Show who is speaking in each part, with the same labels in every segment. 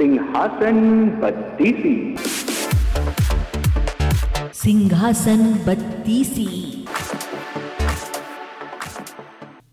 Speaker 1: सिंहासन बत्तीसी।
Speaker 2: सिंहासन बत्तीसी।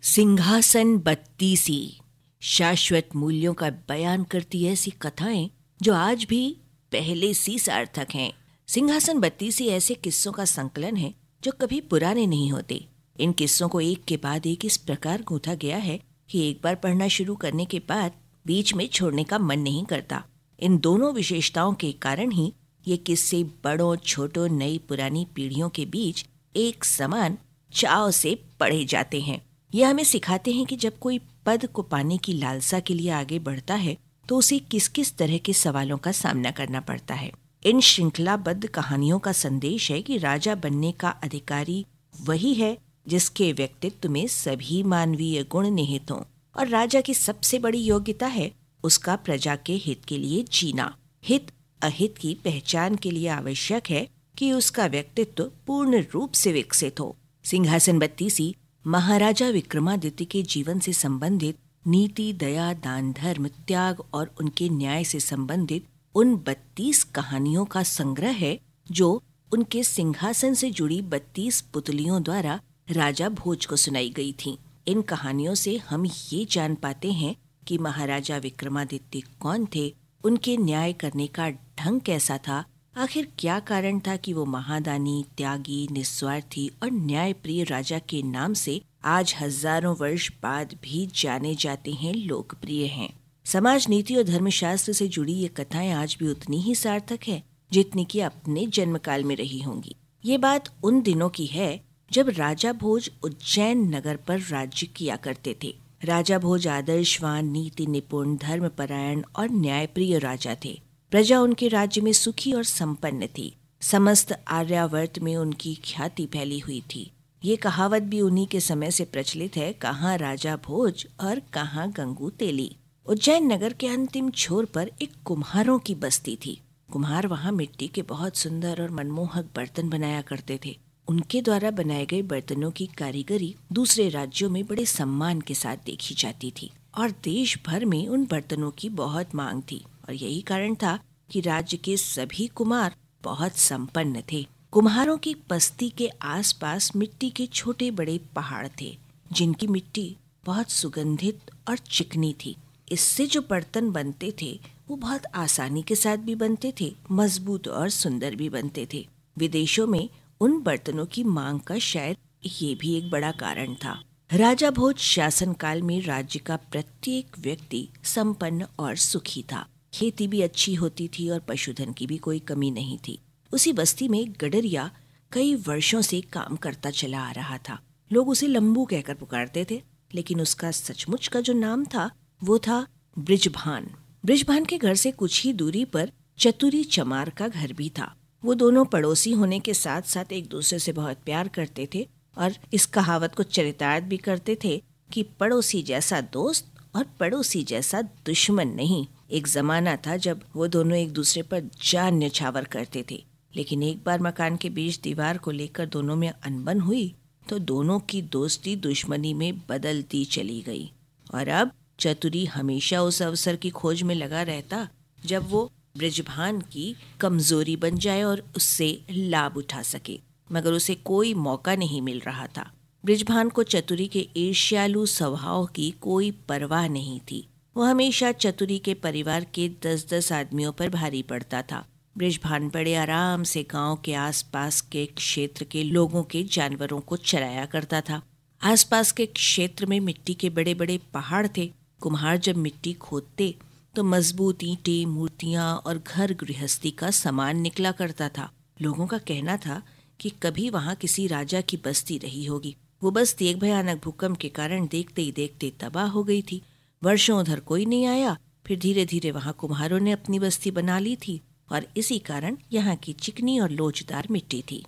Speaker 2: सिंहासन बत्तीसी। शाश्वत मूल्यों का बयान करती ऐसी कथाएँ जो आज भी पहले सी सार्थक हैं। सिंहासन बत्तीसी ऐसे किस्सों का संकलन है जो कभी पुराने नहीं होते। इन किस्सों को एक के बाद एक इस प्रकार गूंथा गया है कि एक बार पढ़ना शुरू करने के बाद बीच में छोड़ने का मन नहीं करता। इन दोनों विशेषताओं के कारण ही ये किस्से बड़ों, छोटों, नई, पुरानी पीढ़ियों के बीच एक समान चाव से पढ़े जाते हैं। ये हमें सिखाते हैं कि जब कोई पद को पाने की लालसा के लिए आगे बढ़ता है तो उसे किस किस तरह के सवालों का सामना करना पड़ता है। इन श्रृंखलाबद्ध कहानियों का संदेश है कि राजा बनने का अधिकारी वही है जिसके व्यक्तित्व में सभी मानवीय गुण निहित हों। और राजा की सबसे बड़ी योग्यता है उसका प्रजा के हित के लिए जीना। हित, अहित की पहचान के लिए आवश्यक है कि उसका व्यक्तित्व पूर्ण रूप से विकसित हो। सिंहासन बत्तीसी महाराजा विक्रमादित्य के जीवन से संबंधित नीति, दया, दान, धर्म, त्याग और उनके न्याय से संबंधित उन बत्तीस कहानियों का संग्रह है, जो उनके सिंहासन से जुड़ी बत्तीस पुतलियों द्वारा राजा भोज को सुनाई गई थी। इन कहानियों से हम ये जान पाते हैं कि महाराजा विक्रमादित्य कौन थे, उनके न्याय करने का ढंग कैसा था, आखिर क्या कारण था कि वो महादानी, त्यागी, निस्वार्थी और न्याय प्रिय राजा के नाम से आज हज़ारों वर्ष बाद भी जाने जाते हैं, लोकप्रिय हैं। समाज, नीति और धर्मशास्त्र से जुड़ी ये कथाएँ आज भी उतनी ही सार्थक है, जितनी की अपने जन्मकाल में रही होंगी। ये बात उन दिनों की है जब राजा भोज उज्जैन नगर पर राज्य किया करते थे। राजा भोज आदर्शवान, नीति निपुण, धर्मपरायण और न्यायप्रिय राजा थे। प्रजा उनके राज्य में सुखी और संपन्न थी। समस्त आर्यावर्त में उनकी ख्याति फैली हुई थी। ये कहावत भी उन्हीं के समय से प्रचलित है, कहाँ राजा भोज और कहाँ गंगू तेली। उज्जैन नगर के अंतिम छोर पर एक कुम्हारों की बस्ती थी। कुम्हार वहाँ मिट्टी के बहुत सुंदर और मनमोहक बर्तन बनाया करते थे। उनके द्वारा बनाए गए बर्तनों की कारीगरी दूसरे राज्यों में बड़े सम्मान के साथ देखी जाती थी और देश भर में उन बर्तनों की बहुत मांग थी। और यही कारण था कि राज्य के सभी कुमार बहुत संपन्न थे। कुम्हारों की बस्ती के आसपास मिट्टी के छोटे बड़े पहाड़ थे, जिनकी मिट्टी बहुत सुगंधित और चिकनी थी। इससे जो बर्तन बनते थे, वो बहुत आसानी के साथ भी बनते थे, मज़बूत और सुंदर भी बनते थे। विदेशों में उन बर्तनों की मांग का शायद ये भी एक बड़ा कारण था। राजा भोज शासन काल में राज्य का प्रत्येक व्यक्ति संपन्न और सुखी था। खेती भी अच्छी होती थी और पशुधन की भी कोई कमी नहीं थी। उसी बस्ती में गडरिया कई वर्षों से काम करता चला आ रहा था। लोग उसे लंबू कहकर पुकारते थे, लेकिन उसका सचमुच का जो नाम था, वो था ब्रिजभान। ब्रिजभान के घर से कुछ ही दूरी पर चतुरी चमार का घर भी था। वो दोनों पड़ोसी होने के साथ साथ एक दूसरे से बहुत प्यार करते थे और इस कहावत को चरितार्थ भी करते थे कि पड़ोसी जैसा दोस्त और पड़ोसी जैसा दुश्मन नहीं। एक जमाना था जब वो दोनों एक दूसरे पर जान न्यछावर करते थे। लेकिन एक बार मकान के बीच दीवार को लेकर दोनों में अनबन हुई तो दोनों की दोस्ती दुश्मनी में बदलती चली गई। और अब चतुरी हमेशा उस अवसर की खोज में लगा रहता जब वो ब्रिजभान की कमज़ोरी बन जाए और उससे लाभ उठा सके। मगर उसे कोई मौका नहीं मिल रहा था। ब्रिजभान को चतुरी के ईर्ष्यालु स्वभाव की कोई परवाह नहीं थी। वो हमेशा चतुरी के परिवार के दस दस आदमियों पर भारी पड़ता था। ब्रिजभान बड़े आराम से गाँव के आसपास के क्षेत्र के लोगों के जानवरों को चराया करता था। आसपास के क्षेत्र में मिट्टी के बड़े बड़े पहाड़ थे। कुम्हार जब मिट्टी खोदते तो मज़बूत ईंटें, मूर्तियाँ और घर गृहस्थी का सामान निकला करता था। लोगों का कहना था कि कभी वहाँ किसी राजा की बस्ती रही होगी। वो बस्ती एक भयानक भूकंप के कारण देखते ही देखते तबाह हो गई थी। वर्षों उधर कोई नहीं आया। फिर धीरे धीरे वहाँ कुम्हारों ने अपनी बस्ती बना ली थी और इसी कारण यहाँ की चिकनी और लोचदार मिट्टी थी।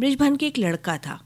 Speaker 2: ब्रिजभान के एक लड़का था।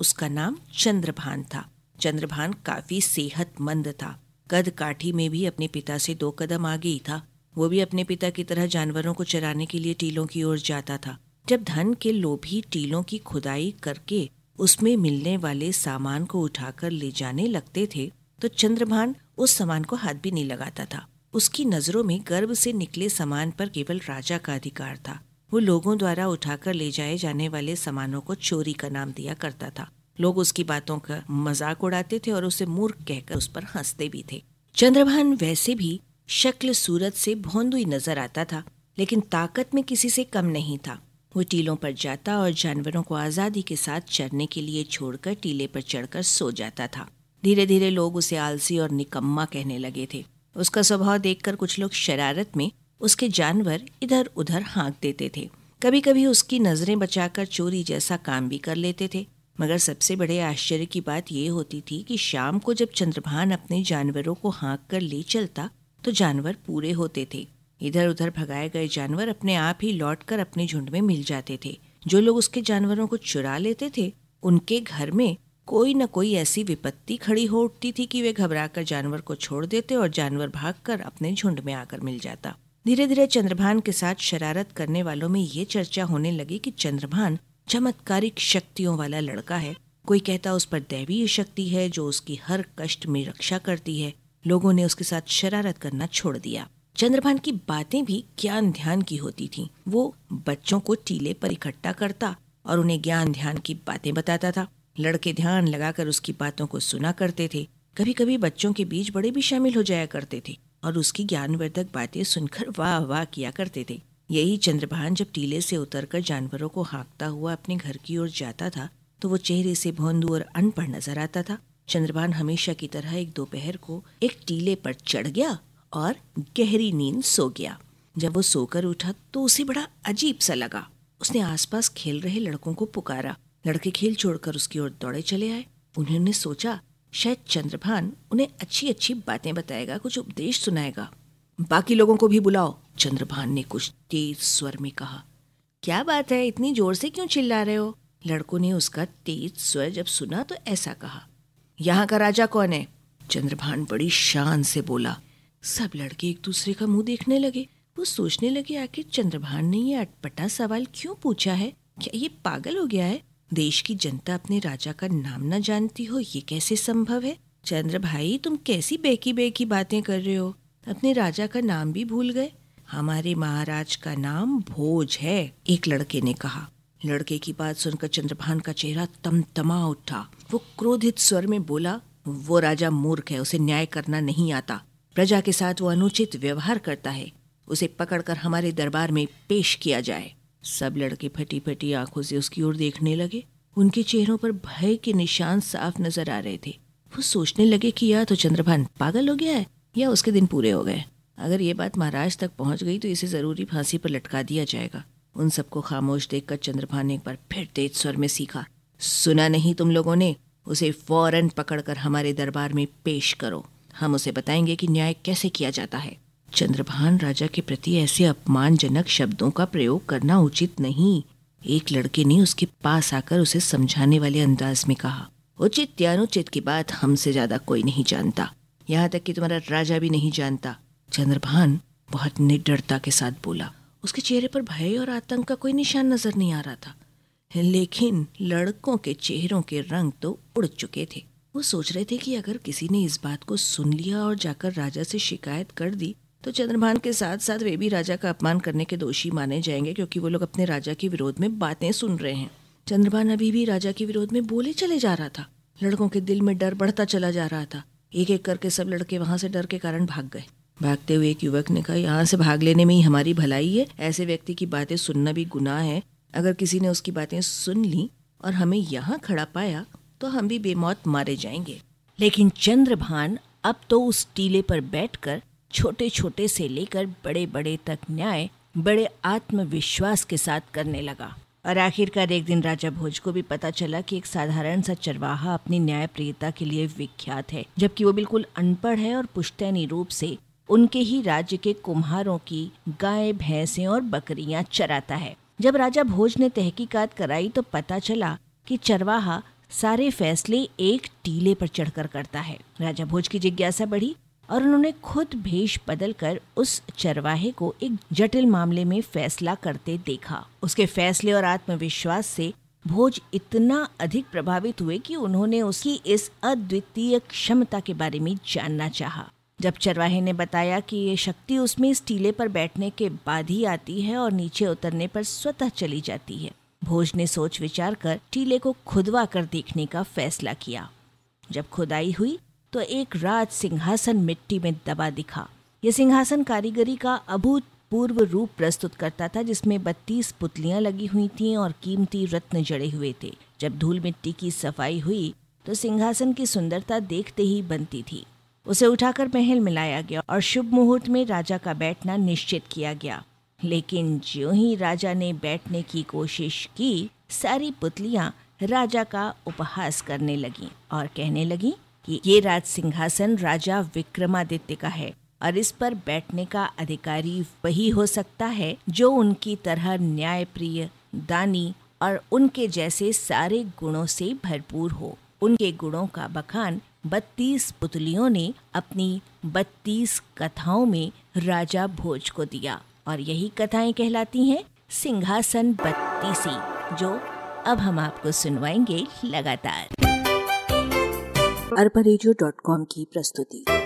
Speaker 2: उसका नाम चंद्रभान था। चंद्रभान काफ़ी सेहतमंद था। कद काठी में भी अपने पिता से दो कदम आगे ही था। वो भी अपने पिता की तरह जानवरों को चराने के लिए टीलों की ओर जाता था। जब धन के लोभी टीलों की खुदाई करके उसमें मिलने वाले सामान को उठाकर ले जाने लगते थे तो चंद्रभान उस सामान को हाथ भी नहीं लगाता था। उसकी नज़रों में गर्भ से निकले सामान पर केवल राजा का अधिकार था। वो लोगों द्वारा उठाकर ले जाए जाने वाले सामानों को चोरी का नाम दिया करता था। लोग उसकी बातों का मज़ाक उड़ाते थे और उसे मूर्ख कहकर उस पर हँसते भी थे। चंद्रभान वैसे भी शक्ल सूरत से भोंदुई नज़र आता था, लेकिन ताकत में किसी से कम नहीं था। वो टीलों पर जाता और जानवरों को आज़ादी के साथ चरने के लिए छोड़कर टीले पर चढ़कर सो जाता था। धीरे धीरे लोग उसे आलसी और निकम्मा कहने लगे थे। उसका स्वभाव देखकर कुछ लोग शरारत में उसके जानवर इधर उधर हाँक देते थे। कभी कभी उसकी नज़रें बचाकर चोरी जैसा काम भी कर लेते थे। मगर सबसे बड़े आश्चर्य की बात यह होती थी कि शाम को जब चंद्रभान अपने जानवरों को हाँक कर ले चलता तो जानवर पूरे होते थे। इधर उधर भगाए गए जानवर अपने आप ही लौट कर अपने झुंड में मिल जाते थे। जो लोग उसके जानवरों को चुरा लेते थे, उनके घर में कोई न कोई ऐसी विपत्ति खड़ी हो उठती थी कि वे घबराकर जानवर को छोड़ देते और जानवर भागकर अपने झुंड में आकर मिल जाता। धीरे धीरे चंद्रभान के साथ शरारत करने वालों में ये चर्चा होने लगी कि चंद्रभान चमत्कारिक शक्तियों वाला लड़का है। कोई कहता उस पर दैवीय शक्ति है, जो उसकी हर कष्ट में रक्षा करती है। लोगों ने उसके साथ शरारत करना छोड़ दिया। चंद्रभान की बातें भी ज्ञान ध्यान की होती थी। वो बच्चों को टीले पर इकट्ठा करता और उन्हें ज्ञान ध्यान की बातें बताता था। लड़के ध्यान लगाकर उसकी बातों को सुना करते थे। कभी कभी बच्चों के बीच बड़े भी शामिल हो जाया करते थे और उसकी ज्ञानवर्धक बातें सुनकर वाह वाह किया करते थे। यही चंद्रभान जब टीले से उतरकर जानवरों को हाँकता हुआ अपने घर की ओर जाता था तो वो चेहरे से भोंदू और अनपढ़ नज़र आता था। चंद्रभान हमेशा की तरह एक दोपहर को एक टीले पर चढ़ गया और गहरी नींद सो गया। जब वो सोकर उठा तो उसे बड़ा अजीब सा लगा। उसने आसपास खेल रहे लड़कों को पुकारा। लड़के खेल छोड़कर उसकी ओर दौड़े चले आए। उन्होंने सोचा, शायद चंद्रभान उन्हें अच्छी अच्छी बातें बताएगा, कुछ उपदेश सुनाएगा। बाकी लोगों को भी बुलाओ। चंद्रभान ने कुछ तेज स्वर में कहा, क्या बात है? इतनी ज़ोर से क्यों चिल्ला रहे हो? लड़कों ने उसका तेज स्वर जब सुना तो ऐसा कहा, यहाँ का राजा कौन है? चंद्रभान बड़ी शान से बोला, सब लड़के एक दूसरे का मुँह देखने लगे। वो सोचने लगे, आखिर चंद्रभान ने ये अटपटा सवाल क्यों पूछा है? क्या ये पागल हो गया है? देश की जनता अपने राजा का नाम न जानती हो, ये कैसे संभव है? चंद्र भाई तुम कैसी बेकी बेकी बातें कर रहे हो? अपने राजा का नाम भी भूल गए। हमारे महाराज का नाम भोज है, एक लड़के ने कहा। लड़के की बात सुनकर चंद्रभान का चेहरा तमतमा उठा। वो क्रोधित स्वर में बोला, वो राजा मूर्ख है, उसे न्याय करना नहीं आता। प्रजा के साथ वो अनुचित व्यवहार करता है। उसे पकड़कर हमारे दरबार में पेश किया जाए। सब लड़के फटी फटी आँखों से उसकी ओर देखने लगे। उनके चेहरों पर भय के निशान साफ़ नज़र आ रहे थे। वो सोचने लगे कि या तो चंद्रभान पागल हो गया है, या उसके दिन पूरे हो गए। अगर ये बात महाराज तक पहुँच गई तो इसे ज़रूरी फांसी पर लटका दिया जाएगा। उन सबको खामोश देखकर चंद्रभा ने एक बार फिर तेज स्वर में सीखा, सुना नहीं तुम लोगों ने? उसे फ़ौरन पकड़कर हमारे दरबार में पेश करो। हम उसे बताएँगे कि न्याय कैसे किया जाता है। चंद्रभान राजा के प्रति ऐसे अपमानजनक शब्दों का प्रयोग करना उचित नहीं। एक लड़के ने उसके पास आकर उसे समझाने वाले अंदाज में कहा, उचित या अनुचित की बात हमसे ज़्यादा कोई नहीं जानता। यहाँ तक कि तुम्हारा राजा भी नहीं जानता। चंद्रभान बहुत निडरता के साथ बोला, उसके चेहरे पर भय और आतंक का कोई निशान नज़र नहीं आ रहा था। लेकिन लड़कों के चेहरों के रंग तो उड़ चुके थे। वो सोच रहे थे कि अगर किसी ने इस बात को सुन लिया और जाकर राजा से शिकायत कर दी तो चंद्रभान के साथ साथ वे भी राजा का अपमान करने के दोषी माने जाएँगे, क्योंकि वो लोग अपने राजा के विरोध में बातें सुन रहे हैं। चंद्रभान अभी भी राजा के विरोध में बोले चले जा रहा था। लड़कों के दिल में डर बढ़ता चला जा रहा था। एक एक करके सब लड़के वहाँ से डर के कारण भाग गए। भागते हुए एक युवक ने कहा, यहाँ से भाग लेने में ही हमारी भलाई है। ऐसे व्यक्ति की बातें सुनना भी गुनाह है। अगर किसी ने उसकी बातें सुन ली और हमें यहाँ खड़ा पाया तो हम भी बेमौत मारे जाएँगे। लेकिन चंद्रभान अब तो उस टीले पर बैठकर छोटे छोटे से लेकर बड़े बड़े तक न्याय, बड़े आत्मविश्वास के साथ करने लगा। और आखिरकार एक दिन राजा भोज को भी पता चला कि एक साधारण सा चरवाहा अपनी न्याय प्रियता के लिए विख्यात है, जबकि वो बिल्कुल अनपढ़ है और पुश्तैनी रूप से उनके ही राज्य के कुम्हारों की गाय, भैंसे और बकरियाँ चराता है। जब राजा भोज ने तहकीकात कराई तो पता चला कि चरवाहा सारे फैसले एक टीले पर चढ़कर करता है। राजा भोज की जिज्ञासा बढ़ी और उन्होंने खुद भेष बदल कर उस चरवाहे को एक जटिल मामले में फैसला करते देखा। उसके फैसले और आत्मविश्वास से भोज इतना अधिक प्रभावित हुए कि उन्होंने उसकी इस अद्वितीय क्षमता के बारे में जानना चाहा। जब चरवाहे ने बताया कि ये शक्ति उसमें इस टीले पर बैठने के बाद ही आती है और नीचे उतरने पर स्वतः चली जाती है, भोज ने सोच विचार कर टीले को खुदवा कर देखने का फैसला किया। जब खुदाई हुई तो एक राज सिंहासन मिट्टी में दबा दिखा। यह सिंहासन कारीगरी का अभूतपूर्व रूप प्रस्तुत करता था, जिसमें बत्तीस पुतलियाँ लगी हुई थीं और कीमती रत्न जड़े हुए थे। जब धूल मिट्टी की सफ़ाई हुई तो सिंहासन की सुंदरता देखते ही बनती थी। उसे उठाकर महल में लाया गया और शुभ मुहूर्त में राजा का बैठना निश्चित किया गया। लेकिन जो ही राजा ने बैठने की कोशिश की, सारी पुतलियाँ राजा का उपहास करने लगी और कहने लगी कि ये राज सिंहासन राजा विक्रमादित्य का है और इस पर बैठने का अधिकारी वही हो सकता है जो उनकी तरह न्यायप्रिय, दानी और उनके जैसे सारे गुणों से भरपूर हो। उनके गुणों का बखान बत्तीस पुतलियों ने अपनी बत्तीस कथाओं में राजा भोज को दिया। और यही कथाएँ कहलाती हैं सिंहासन बत्तीसी, जो अब हम आपको सुनवाएँगे लगातार।
Speaker 3: अरबा की प्रस्तुति।